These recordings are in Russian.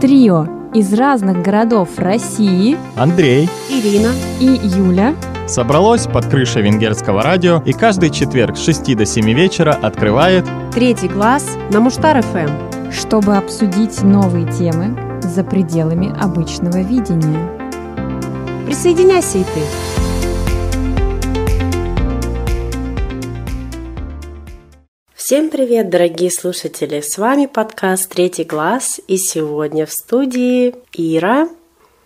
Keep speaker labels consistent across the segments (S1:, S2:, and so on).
S1: Трио из разных городов России
S2: Андрей,
S3: Ирина
S1: и Юля
S2: собралось под крышей венгерского радио и каждый четверг с 6 до 7 вечера открывает
S3: третий класс на Муштар ФМ.
S1: чтобы обсудить новые темы за пределами обычного видения.
S3: Присоединяйся и ты. Всем привет, дорогие слушатели! С вами подкаст «Третий класс» и сегодня в студии Ира.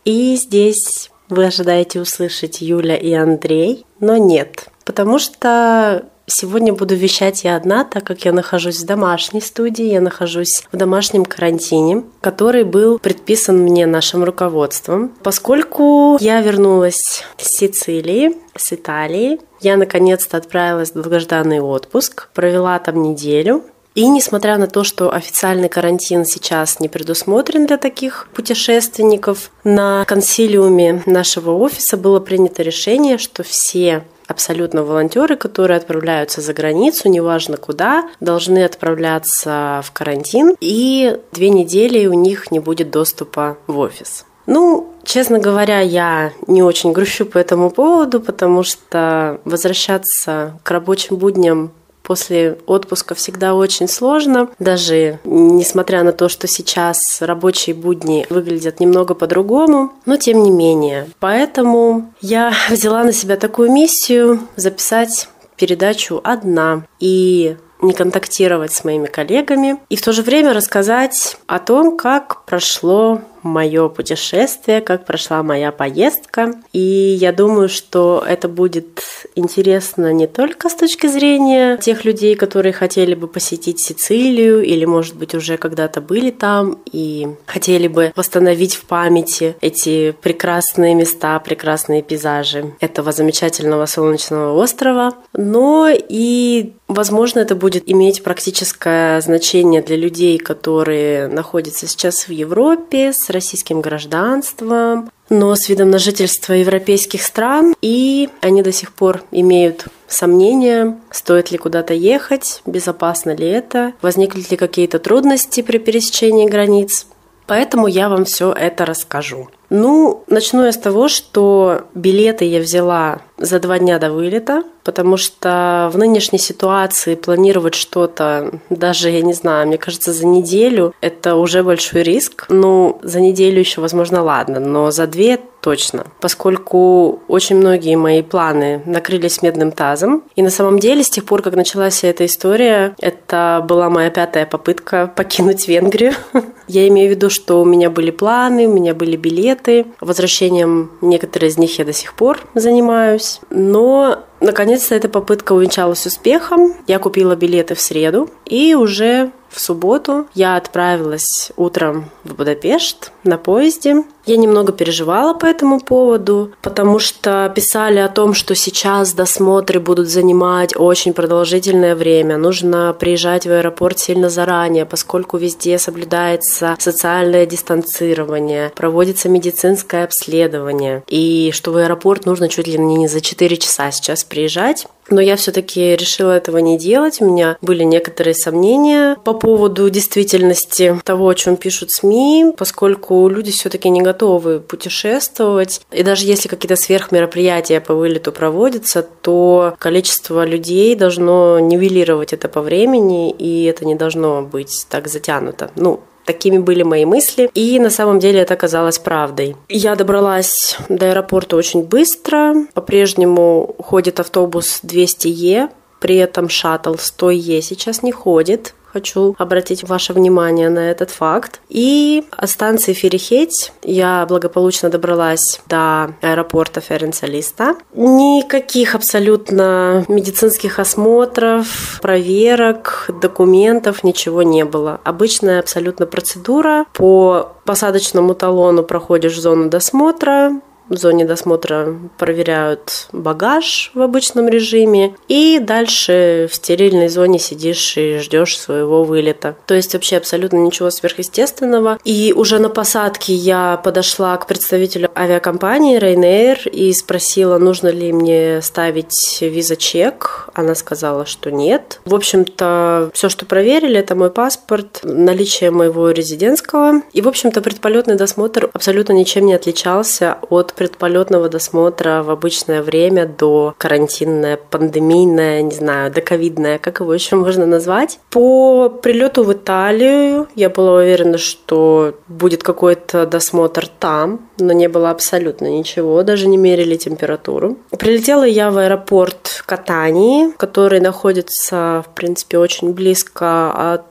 S3: И здесь вы ожидаете услышать Юля и Андрей, но нет, потому что Сегодня буду вещать я одна, так как я нахожусь в домашней студии, я нахожусь в домашнем карантине, который был предписан мне нашим руководством. Поскольку я вернулась с Сицилии, с Италии, я наконец-то отправилась в долгожданный отпуск, провела там неделю, и несмотря на то, что официальный карантин сейчас не предусмотрен для таких путешественников, на консилиуме нашего офиса было принято решение, что все абсолютно волонтеры, которые отправляются за границу, неважно куда, должны отправляться в карантин, и две недели у них не будет доступа в офис. Ну, честно говоря, я не очень грущу по этому поводу, потому что возвращаться к рабочим будням после отпуска всегда очень сложно. Даже несмотря на то, что сейчас рабочие будни выглядят немного по-другому, но тем не менее. Поэтому я взяла на себя такую миссию записать передачу одна. И не контактировать с моими коллегами и в то же время рассказать о том, как прошло мое путешествие, как прошла моя поездка. И я думаю, что это будет интересно не только с точки зрения тех людей, которые хотели бы посетить Сицилию или, может быть, уже когда-то были там и хотели бы восстановить в памяти эти прекрасные места, прекрасные пейзажи этого замечательного солнечного острова, но и Возможно, это будет иметь практическое значение для людей, которые находятся сейчас в Европе российским гражданством, но с видом на жительство европейских стран, и они до сих пор имеют сомнения, стоит ли куда-то ехать, безопасно ли это, возникли ли какие-то трудности при пересечении границ. Поэтому я вам все это расскажу. Ну, начну я с того, что билеты я взяла за два дня до вылета, потому что в нынешней ситуации планировать что-то, даже, я не знаю, мне кажется, за неделю это уже большой риск. Ну, за неделю еще, возможно, ладно, но за две точно, поскольку очень многие мои планы накрылись медным тазом. И на самом деле, с тех пор, как началась вся эта история, это была моя пятая попытка покинуть Венгрию. Я имею в виду, что у меня были планы, у меня были билеты. Возвращением некоторые из них я до сих пор занимаюсь. Но Наконец-то эта попытка увенчалась успехом. Я купила билеты в среду и уже в субботу я отправилась утром в Будапешт на поезде. Я немного переживала по этому поводу, потому что писали о том, что сейчас досмотры будут занимать очень продолжительное время. Нужно приезжать в аэропорт сильно заранее, поскольку везде соблюдается социальное дистанцирование, проводится медицинское обследование, и что в аэропорт нужно чуть ли не за 4 часа сейчас приезжать. Но я все-таки решила этого не делать. У меня были некоторые сомнения по поводу действительности того, о чем пишут СМИ, поскольку люди все-таки не готовы путешествовать. И даже если какие-то сверхмероприятия по вылету проводятся, то количество людей должно нивелировать это по времени, и это не должно быть так затянуто. Ну, Такими были мои мысли. И на самом деле это оказалось правдой. Я добралась до аэропорта очень быстро. По-прежнему ходит автобус 200Е, при этом шаттл 100Е сейчас не ходит. Хочу обратить ваше внимание на этот факт. И от станции Ферихеть я благополучно добралась до аэропорта Ференцалиста. Никаких абсолютно медицинских осмотров, проверок, документов, ничего не было. Обычная абсолютно процедура. По посадочному талону проходишь зону досмотра, В зоне досмотра проверяют багаж в обычном режиме. И дальше в стерильной зоне сидишь и ждешь своего вылета. То есть вообще абсолютно ничего сверхъестественного. И уже на посадке я подошла к представителю авиакомпании Ryanair и спросила, нужно ли мне ставить виза-чек. Она сказала, что нет. В общем-то, все, что проверили, это мой паспорт, наличие моего резидентского. И, в общем-то, предполетный досмотр абсолютно ничем не отличался от предполетного досмотра в обычное время до карантинное, пандемийное, не знаю, доковидное, как его еще можно назвать. По прилету в Италию я была уверена, что будет какой-то досмотр там, но не было абсолютно ничего, даже не мерили температуру. Прилетела я в аэропорт Катании, который находится, в принципе, очень близко от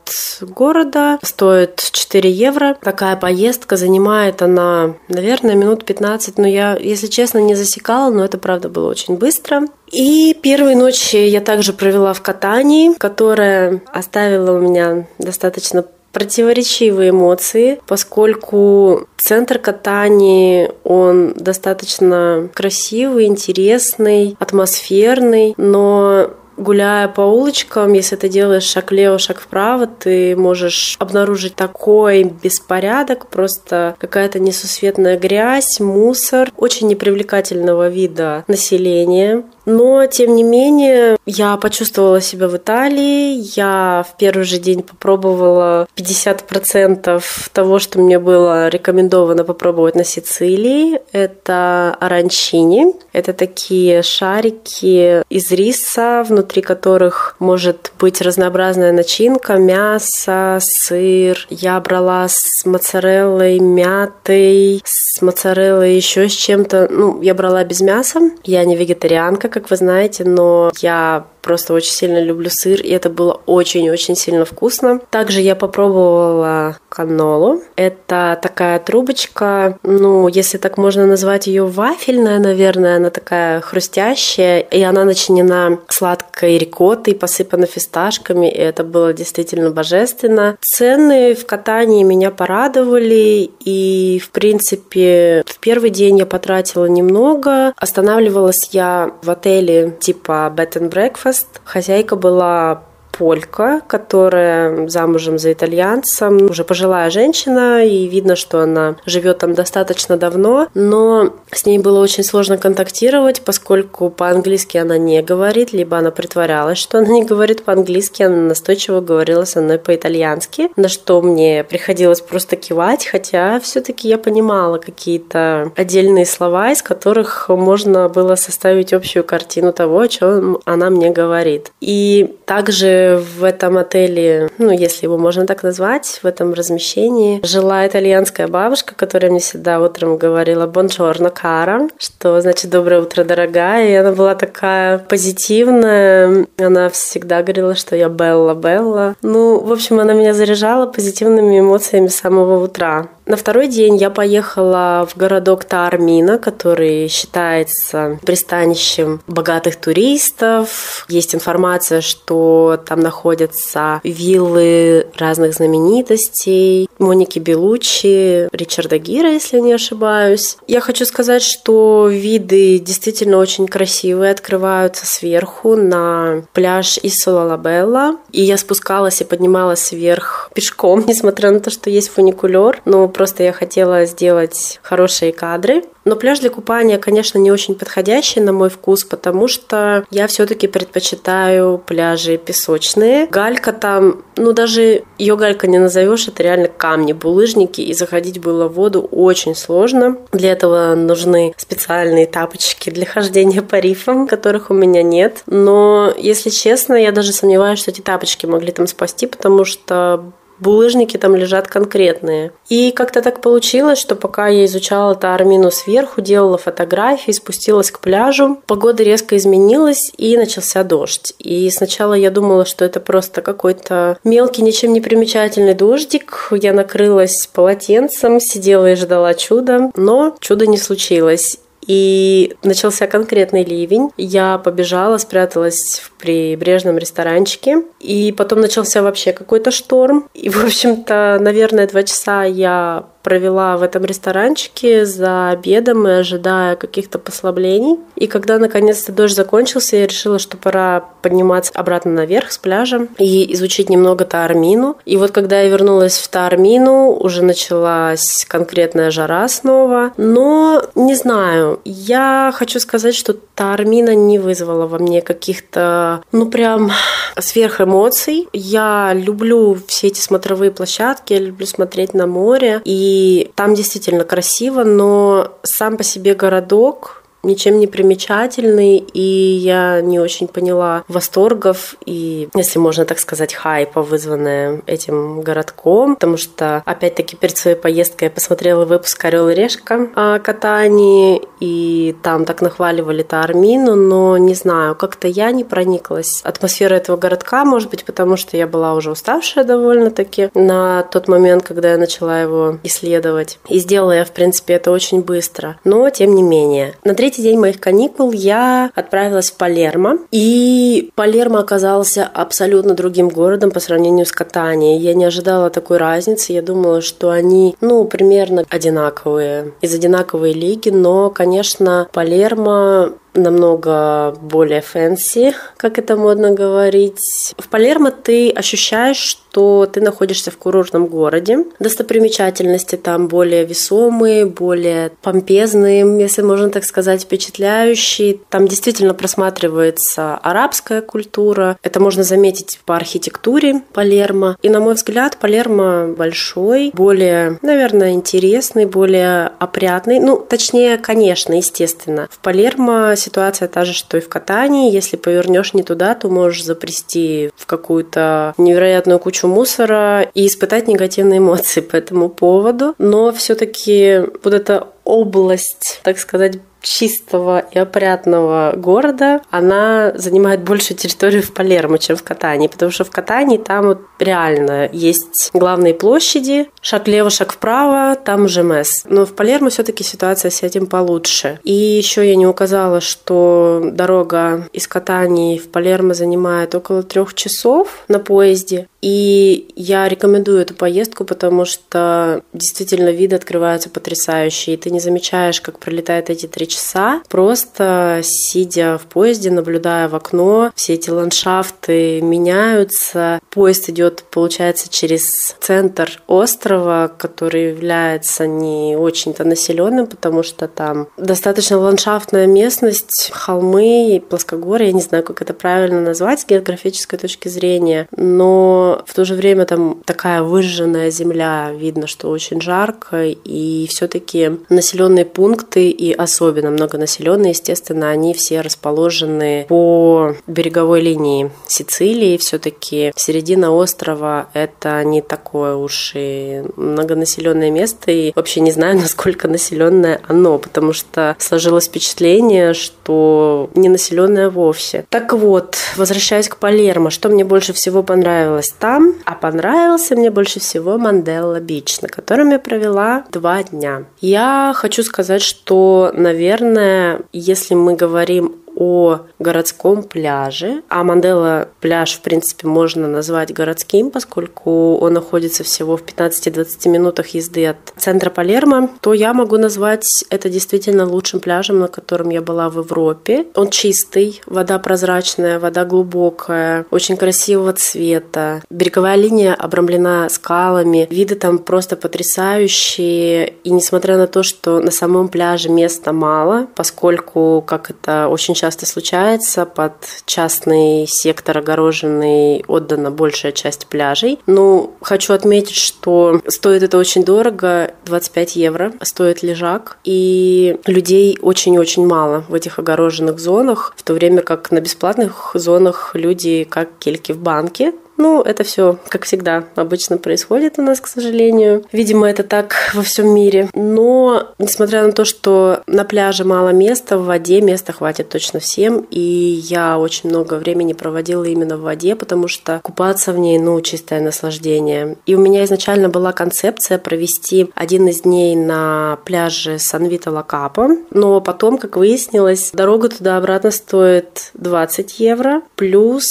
S3: города. Стоит 4 евро. Такая поездка занимает она, наверное, минут 15, но я, если честно, не засекала, но это правда было очень быстро. И первые ночи я также провела в катании, которая оставила у меня достаточно противоречивые эмоции, поскольку центр катания, он достаточно красивый, интересный, атмосферный, но гуляя по улочкам, если ты делаешь шаг влево, шаг вправо, ты можешь обнаружить такой беспорядок, просто какая-то несусветная грязь, мусор, очень непривлекательного вида населения. Но, тем не менее, я почувствовала себя в Италии. Я в первый же день попробовала 50% того, что мне было рекомендовано попробовать на Сицилии. Это оранчини. Это такие шарики из риса, внутри которых может быть разнообразная начинка, мясо, сыр. Я брала с моцареллой, мятой, с моцареллой еще с чем-то. Ну, я брала без мяса. Я не вегетарианка, как вы знаете, но я просто очень сильно люблю сыр, и это было очень-очень сильно вкусно. Также я попробовала канолу. Это такая трубочка, ну, если так можно назвать ее вафельная, наверное, она такая хрустящая, и она начинена сладкой рикоттой, посыпана фисташками, и это было действительно божественно. Цены в катании меня порадовали, и, в принципе, в первый день я потратила немного. Останавливалась я в отеле типа Bed and Breakfast. Хозяйка была полька, которая замужем за итальянцем, уже пожилая женщина, и видно, что она живет там достаточно давно, но с ней было очень сложно контактировать, поскольку по-английски она не говорит, либо она притворялась, что она не говорит по-английски, она настойчиво говорила со мной по-итальянски, на что мне приходилось просто кивать, хотя все-таки я понимала какие-то отдельные слова, из которых можно было составить общую картину того, о чем она мне говорит. И также в этом отеле, ну, если его можно так назвать, в этом размещении жила итальянская бабушка, которая мне всегда утром говорила «Бонжорно, кара», что значит «доброе утро, дорогая», и она была такая позитивная, она всегда говорила, что я Белла, Белла. Ну, в общем, она меня заряжала позитивными эмоциями с самого утра. На второй день я поехала в городок Таармина, который считается пристанищем богатых туристов. Есть информация, что там находятся виллы разных знаменитостей. Моники Белучи, Ричарда Гира, если не ошибаюсь. Я хочу сказать, что виды действительно очень красивые, открываются сверху на пляж Исола Лабелла. И я спускалась и поднималась вверх пешком, несмотря на то, что есть фуникулер. Но Просто я хотела сделать хорошие кадры. Но пляж для купания, конечно, не очень подходящий на мой вкус, потому что я все-таки предпочитаю пляжи песочные. Галька там, ну даже ее галька не назовешь, это реально камни, булыжники, и заходить было в воду очень сложно. Для этого нужны специальные тапочки для хождения по рифам, которых у меня нет. Но, если честно, я даже сомневаюсь, что эти тапочки могли там спасти, потому что булыжники там лежат конкретные. И как-то так получилось, что пока я изучала это Армину сверху, делала фотографии, спустилась к пляжу, погода резко изменилась и начался дождь. И сначала я думала, что это просто какой-то мелкий, ничем не примечательный дождик. Я накрылась полотенцем, сидела и ждала чуда, но чуда не случилось. И начался конкретный ливень. Я побежала, спряталась в прибрежном ресторанчике. И потом начался вообще какой-то шторм. И, в общем-то, наверное, два часа я провела в этом ресторанчике за обедом и ожидая каких-то послаблений. И когда наконец-то дождь закончился, я решила, что пора подниматься обратно наверх с пляжа и изучить немного Таармину. И вот когда я вернулась в Таармину, уже началась конкретная жара снова. Но не знаю, я хочу сказать, что Таармина не вызвала во мне каких-то, ну прям сверх эмоций. Я люблю все эти смотровые площадки, я люблю смотреть на море, и там действительно красиво, но сам по себе городок ничем не примечательный, и я не очень поняла восторгов. И, если можно так сказать, хайпа, вызванная этим городком, потому что, опять-таки, перед своей поездкой я посмотрела выпуск «Орел и решка» о катании, и там так нахваливали Таармину, но, не знаю, как-то я не прониклась. Атмосферой этого городка, может быть, потому что я была уже уставшая довольно-таки на тот момент, когда я начала его исследовать. И сделала я, в принципе, это очень быстро. Но, тем не менее, на третий третий день моих каникул я отправилась в Палермо. И Палермо оказался абсолютно другим городом по сравнению с Катанией. Я не ожидала такой разницы. Я думала, что они, ну, примерно одинаковые, из одинаковой лиги. Но, конечно, Палермо намного более fancy, как это модно говорить. В Палермо ты ощущаешь, что ты находишься в курортном городе. Достопримечательности там более весомые, более помпезные, если можно так сказать, впечатляющие. Там действительно просматривается арабская культура. Это можно заметить по архитектуре Палермо. И, на мой взгляд, Палермо большой, более, наверное, интересный, более опрятный. Ну, точнее, конечно, естественно. В Палермо ситуация та же, что и в катании. Если повернешь не туда, то можешь запрести в какую-то невероятную кучу мусора и испытать негативные эмоции по этому поводу. Но все-таки вот эта область, так сказать, чистого и опрятного города, она занимает большую территорию в Палермо, чем в Катании, потому что в Катании там вот реально есть главные площади, шаг лево, шаг вправо, там уже МЭС. Но в Палермо все-таки ситуация с этим получше. И еще я не указала, что дорога из Катании в Палермо занимает около трех часов на поезде. И я рекомендую эту поездку, потому что действительно виды открываются потрясающие. И ты не замечаешь, как пролетают эти три часа, просто сидя в поезде, наблюдая в окно, все эти ландшафты меняются. Поезд идет, получается, через центр острова, который является не очень-то населенным, потому что там достаточно ландшафтная местность, холмы, плоскогорье, я не знаю, как это правильно назвать с географической точки зрения, но в то же время там такая выжженная земля, видно, что очень жарко, и все-таки населенные пункты и особенно особенно многонаселенные, естественно, они все расположены по береговой линии Сицилии. Все-таки середина острова — это не такое уж и многонаселенное место, и вообще не знаю, насколько населенное оно, потому что сложилось впечатление, что не населенное вовсе. Так вот, возвращаясь к Палермо, что мне больше всего понравилось там? А понравился мне больше всего Манделла Бич, на котором я провела два дня. Я хочу сказать, что, наверное, наверное, если мы говорим о городском пляже. А Мандела пляж, в принципе, можно назвать городским, поскольку он находится всего в 15-20 минутах езды от центра Палермо, то я могу назвать это действительно лучшим пляжем, на котором я была в Европе. Он чистый, вода прозрачная, вода глубокая, очень красивого цвета. Береговая линия обрамлена скалами, виды там просто потрясающие. И несмотря на то, что на самом пляже места мало, поскольку, как это очень часто часто случается. Под частный сектор огороженный отдана большая часть пляжей. Ну, хочу отметить, что стоит это очень дорого, 25 евро стоит лежак, и людей очень-очень мало в этих огороженных зонах, в то время как на бесплатных зонах люди как кельки в банке, ну, это все, как всегда, обычно происходит у нас, к сожалению. Видимо, это так во всем мире. Но, несмотря на то, что на пляже мало места, в воде места хватит точно всем. И я очень много времени проводила именно в воде, потому что купаться в ней, ну, чистое наслаждение. И у меня изначально была концепция провести один из дней на пляже Сан-Вита Лакапа. Но потом, как выяснилось, дорога туда-обратно стоит 20 евро. Плюс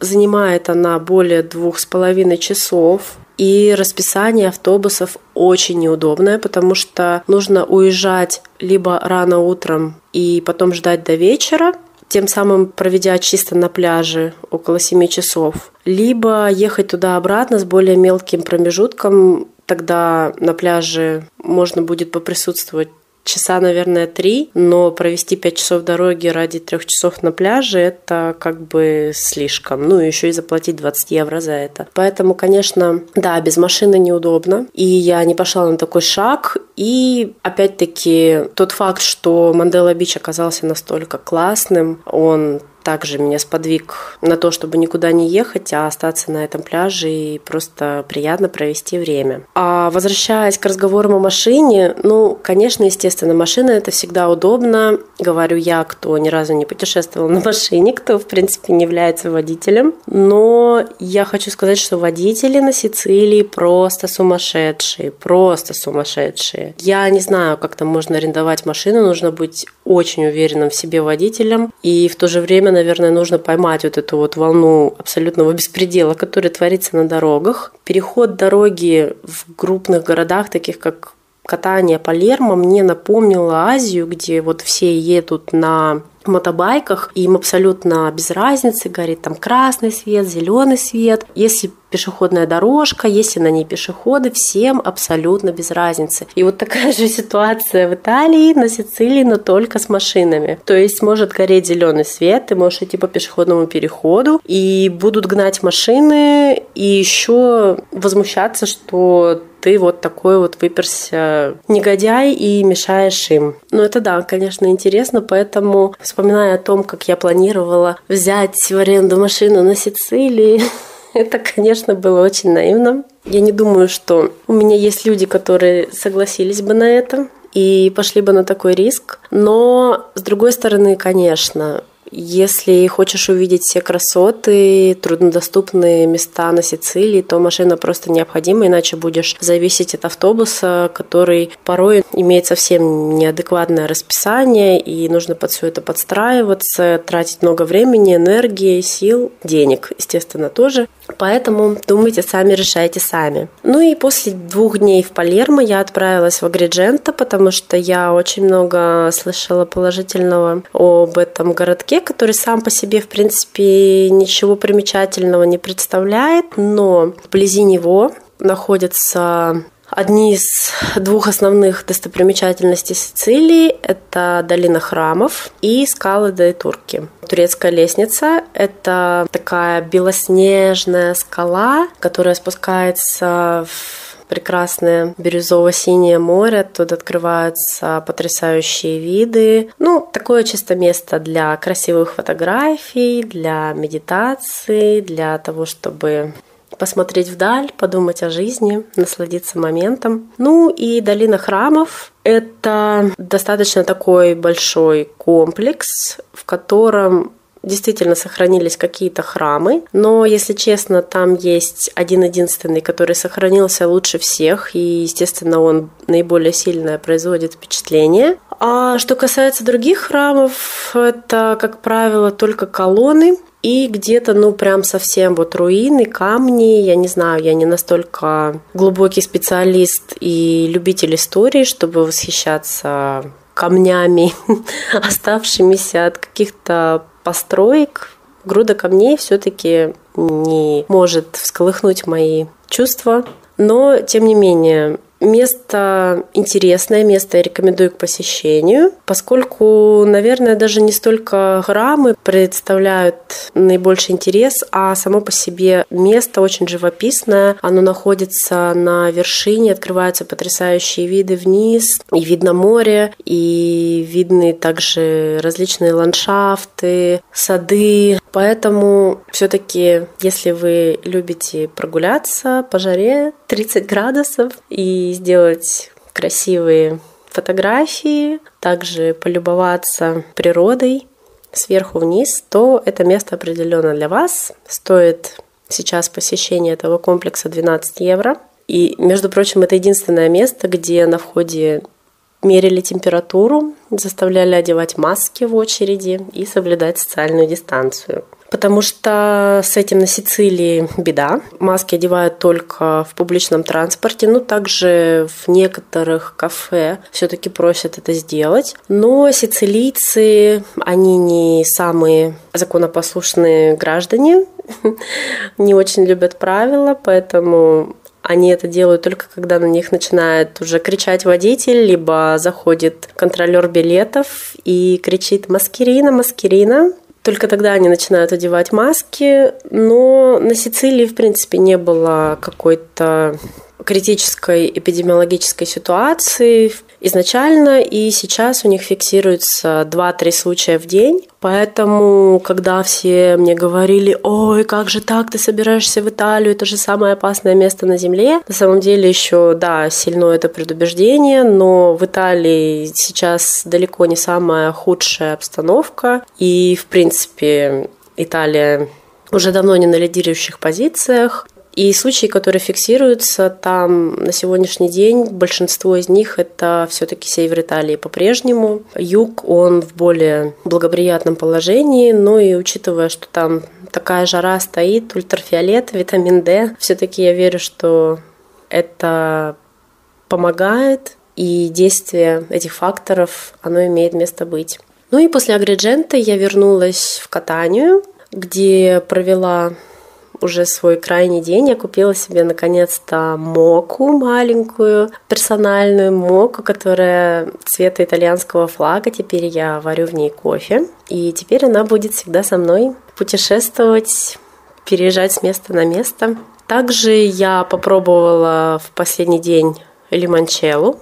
S3: занимает она более более двух с половиной часов. И расписание автобусов очень неудобное, потому что нужно уезжать либо рано утром и потом ждать до вечера, тем самым проведя чисто на пляже около 7 часов, либо ехать туда-обратно с более мелким промежутком, тогда на пляже можно будет поприсутствовать часа, наверное, три, но провести пять часов дороги ради трех часов на пляже – это как бы слишком. Ну, и еще и заплатить 20 евро за это. Поэтому, конечно, да, без машины неудобно. И я не пошла на такой шаг. И, опять-таки, тот факт, что Мандела Бич оказался настолько классным, он также меня сподвиг на то, чтобы никуда не ехать, а остаться на этом пляже и просто приятно провести время. А возвращаясь к разговорам о машине, ну, конечно, естественно, машина это всегда удобно. Говорю я, кто ни разу не путешествовал на машине, кто, в принципе, не является водителем. Но я хочу сказать, что водители на Сицилии просто сумасшедшие, просто сумасшедшие. Я не знаю, как там можно арендовать машину, нужно быть очень уверенным в себе водителем и в то же время наверное, нужно поймать вот эту вот волну абсолютного беспредела, который творится на дорогах. Переход дороги в крупных городах, таких как катание Палермо мне напомнило Азию, где вот все едут на мотобайках, им абсолютно без разницы, горит там красный свет, зеленый свет. Если пешеходная дорожка, если на ней пешеходы, всем абсолютно без разницы. И вот такая же ситуация в Италии, на Сицилии, но только с машинами. То есть может гореть зеленый свет, ты можешь идти по пешеходному переходу, и будут гнать машины, и еще возмущаться, что ты вот такой вот выперся негодяй и мешаешь им. Ну, это да, конечно, интересно, поэтому, вспоминая о том, как я планировала взять в аренду машину на Сицилии, это, конечно, было очень наивно. Я не думаю, что у меня есть люди, которые согласились бы на это и пошли бы на такой риск. Но, с другой стороны, конечно, если хочешь увидеть все красоты, труднодоступные места на Сицилии, то машина просто необходима, иначе будешь зависеть от автобуса, который порой имеет совсем неадекватное расписание, и нужно под все это подстраиваться, тратить много времени, энергии, сил, денег, естественно, тоже. Поэтому думайте сами, решайте сами. Ну и после двух дней в Палермо я отправилась в Агридженто, потому что я очень много слышала положительного об этом городке, который сам по себе, в принципе, ничего примечательного не представляет, но вблизи него находятся Одни из двух основных достопримечательностей Сицилии – это долина храмов и скалы Дайтурки. Турецкая лестница – это такая белоснежная скала, которая спускается в прекрасное бирюзово-синее море, оттуда открываются потрясающие виды. Ну, такое чисто место для красивых фотографий, для медитации, для того, чтобы посмотреть вдаль, подумать о жизни, насладиться моментом. Ну и долина храмов — это достаточно такой большой комплекс, в котором действительно сохранились какие-то храмы, но, если честно, там есть один единственный, который сохранился лучше всех, и, естественно, он наиболее сильное производит впечатление. А что касается других храмов, это, как правило, только колонны, и где-то, ну, прям совсем вот руины, камни, я не знаю, я не настолько глубокий специалист и любитель истории, чтобы восхищаться камнями, оставшимися от каких-то построек. Груда камней все-таки не может всколыхнуть мои чувства. Но, тем не менее, Место интересное, место я рекомендую к посещению, поскольку, наверное, даже не столько храмы представляют наибольший интерес, а само по себе место очень живописное. Оно находится на вершине, открываются потрясающие виды вниз, и видно море, и видны также различные ландшафты, сады. Поэтому все-таки, если вы любите прогуляться по жаре 30 градусов и сделать красивые фотографии, также полюбоваться природой сверху вниз, то это место определенно для вас. Стоит сейчас посещение этого комплекса 12 евро. И, между прочим, это единственное место, где на входе мерили температуру, заставляли одевать маски в очереди и соблюдать социальную дистанцию. потому что с этим на Сицилии беда. Маски одевают только в публичном транспорте, но также в некоторых кафе все-таки просят это сделать. Но сицилийцы, они не самые законопослушные граждане, не очень любят правила, поэтому они это делают только когда на них начинает уже кричать водитель, либо заходит контролер билетов и кричит «Маскирина, маскирина!». Только тогда они начинают одевать маски, но на Сицилии, в принципе, не было какой-то критической эпидемиологической ситуации изначально, и сейчас у них фиксируется 2-3 случая в день. Поэтому, когда все мне говорили, ой, как же так, ты собираешься в Италию, это же самое опасное место на Земле, на самом деле еще, да, сильно это предубеждение, но в Италии сейчас далеко не самая худшая обстановка, и, в принципе, Италия уже давно не на лидирующих позициях. И случаи, которые фиксируются там на сегодняшний день, большинство из них это все-таки север Италии по-прежнему. Юг, он в более благоприятном положении, но и учитывая, что там такая жара стоит, ультрафиолет, витамин D, все-таки я верю, что это помогает, и действие этих факторов, оно имеет место быть. Ну и после Агриджента я вернулась в Катанию, где провела уже свой крайний день я купила себе наконец-то моку маленькую, персональную моку, которая цвета итальянского флага. Теперь я варю в ней кофе. И теперь она будет всегда со мной путешествовать, переезжать с места на место. Также я попробовала в последний день лимончеллу,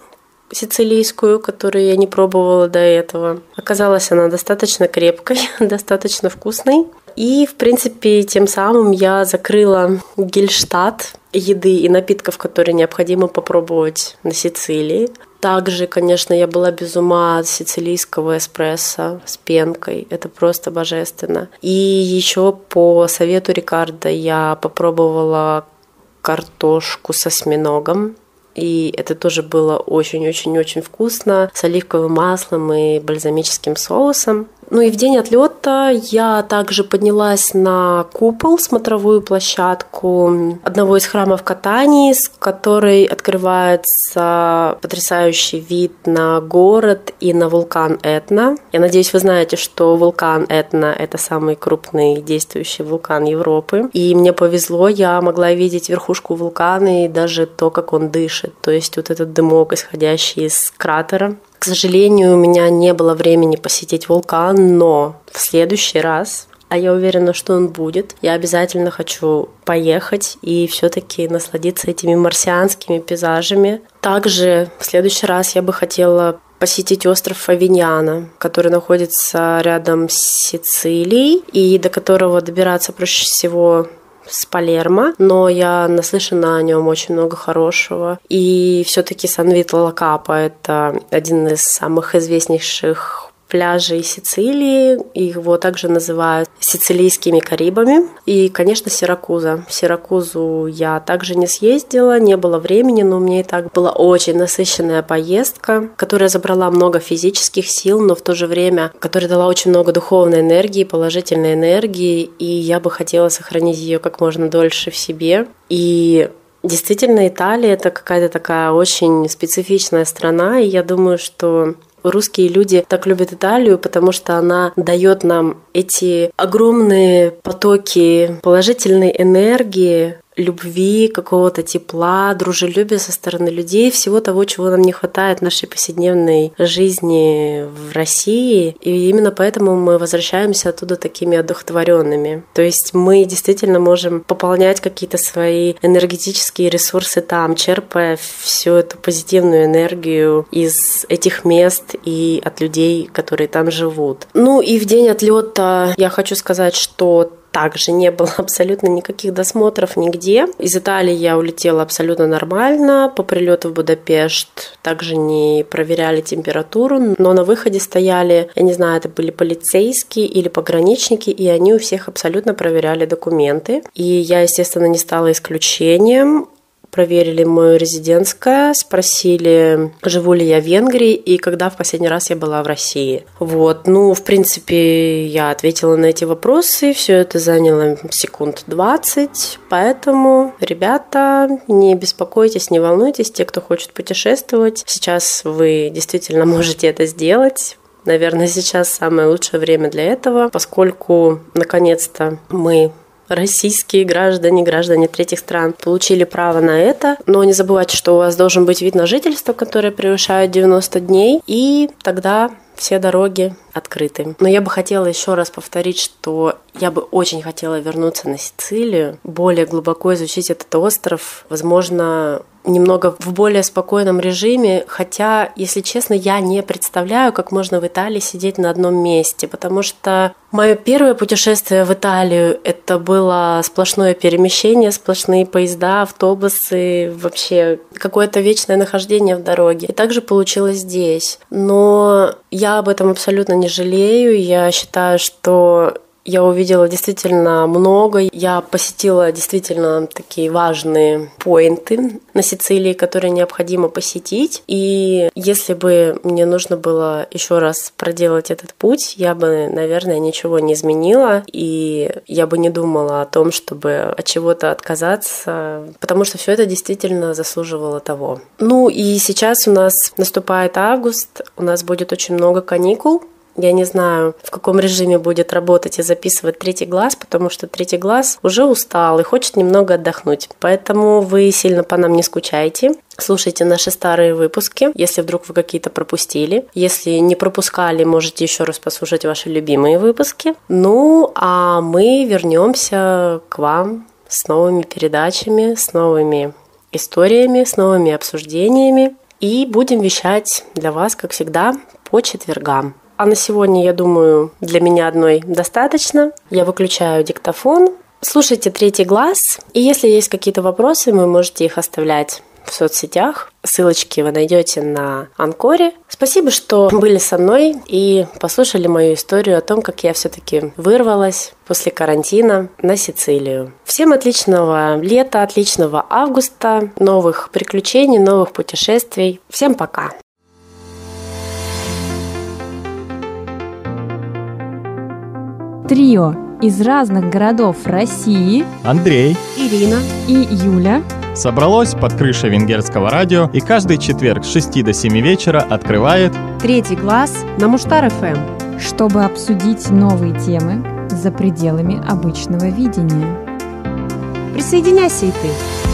S3: сицилийскую, которую я не пробовала до этого. Оказалась она достаточно крепкой, достаточно вкусной. И, в принципе, тем самым я закрыла Гельштадт еды и напитков, которые необходимо попробовать на Сицилии. Также, конечно, я была без ума от сицилийского эспрессо с пенкой. Это просто божественно. И еще по совету Рикардо я попробовала картошку со осьминогом. И это тоже было очень-очень-очень вкусно с оливковым маслом и бальзамическим соусом. Ну и в день отлета я также поднялась на купол, смотровую площадку одного из храмов Катании, с которой открывается потрясающий вид на город и на вулкан Этна. Я надеюсь, вы знаете, что вулкан Этна – это самый крупный действующий вулкан Европы. И мне повезло, я могла видеть верхушку вулкана и даже то, как он дышит. То есть вот этот дымок, исходящий из кратера. К сожалению, у меня не было времени посетить вулкан, но в следующий раз а я уверена, что он будет. Я обязательно хочу поехать и все-таки насладиться этими марсианскими пейзажами. Также в следующий раз я бы хотела посетить остров Фавиньяна, который находится рядом с Сицилией и до которого добираться проще всего с Палермо, но я наслышана о нем очень много хорошего. И все-таки Сан-Вито Лакапа – это один из самых известнейших пляжей Сицилии. Его также называют сицилийскими Карибами. И, конечно, Сиракуза. Сиракузу я также не съездила, не было времени, но у меня и так была очень насыщенная поездка, которая забрала много физических сил, но в то же время, которая дала очень много духовной энергии, положительной энергии, и я бы хотела сохранить ее как можно дольше в себе. И Действительно, Италия это какая-то такая очень специфичная страна, и я думаю, что Русские люди так любят Италию, потому что она дает нам эти огромные потоки положительной энергии, любви, какого-то тепла, дружелюбия со стороны людей, всего того, чего нам не хватает в нашей повседневной жизни в России. И именно поэтому мы возвращаемся оттуда такими одухотворенными. То есть мы действительно можем пополнять какие-то свои энергетические ресурсы там, черпая всю эту позитивную энергию из этих мест и от людей, которые там живут. Ну и в день отлета я хочу сказать, что также не было абсолютно никаких досмотров нигде. Из Италии я улетела абсолютно нормально. По прилету в Будапешт также не проверяли температуру, но на выходе стояли, я не знаю, это были полицейские или пограничники, и они у всех абсолютно проверяли документы. И я, естественно, не стала исключением проверили мое резидентское, спросили, живу ли я в Венгрии и когда в последний раз я была в России. Вот, ну, в принципе, я ответила на эти вопросы, все это заняло секунд 20, поэтому, ребята, не беспокойтесь, не волнуйтесь, те, кто хочет путешествовать, сейчас вы действительно можете это сделать. Наверное, сейчас самое лучшее время для этого, поскольку наконец-то мы российские граждане, граждане третьих стран получили право на это. Но не забывайте, что у вас должен быть вид на жительство, который превышает 90 дней, и тогда все дороги открыты. Но я бы хотела еще раз повторить, что я бы очень хотела вернуться на Сицилию, более глубоко изучить этот остров, возможно, немного в более спокойном режиме, хотя, если честно, я не представляю, как можно в Италии сидеть на одном месте, потому что мое первое путешествие в Италию это было сплошное перемещение, сплошные поезда, автобусы, вообще какое-то вечное нахождение в дороге. И также получилось здесь. Но я об этом абсолютно не жалею. Я считаю, что я увидела действительно много. Я посетила действительно такие важные поинты на Сицилии, которые необходимо посетить. И если бы мне нужно было еще раз проделать этот путь, я бы, наверное, ничего не изменила. И я бы не думала о том, чтобы от чего-то отказаться, потому что все это действительно заслуживало того. Ну и сейчас у нас наступает август, у нас будет очень много каникул. Я не знаю, в каком режиме будет работать и записывать третий глаз, потому что третий глаз уже устал и хочет немного отдохнуть. Поэтому вы сильно по нам не скучайте. Слушайте наши старые выпуски, если вдруг вы какие-то пропустили. Если не пропускали, можете еще раз послушать ваши любимые выпуски. Ну, а мы вернемся к вам с новыми передачами, с новыми историями, с новыми обсуждениями. И будем вещать для вас, как всегда, по четвергам. А на сегодня, я думаю, для меня одной достаточно. Я выключаю диктофон. Слушайте третий глаз. И если есть какие-то вопросы, вы можете их оставлять в соцсетях. Ссылочки вы найдете на Анкоре. Спасибо, что были со мной и послушали мою историю о том, как я все-таки вырвалась после карантина на Сицилию. Всем отличного лета, отличного августа, новых приключений, новых путешествий. Всем пока!
S1: Трио из разных городов России
S2: Андрей
S3: Ирина
S1: и Юля
S2: собралось под крышей венгерского радио и каждый четверг с 6 до 7 вечера открывает
S3: Третий глаз на Муштар-ФМ.
S1: чтобы обсудить новые темы за пределами обычного видения.
S3: Присоединяйся и ты.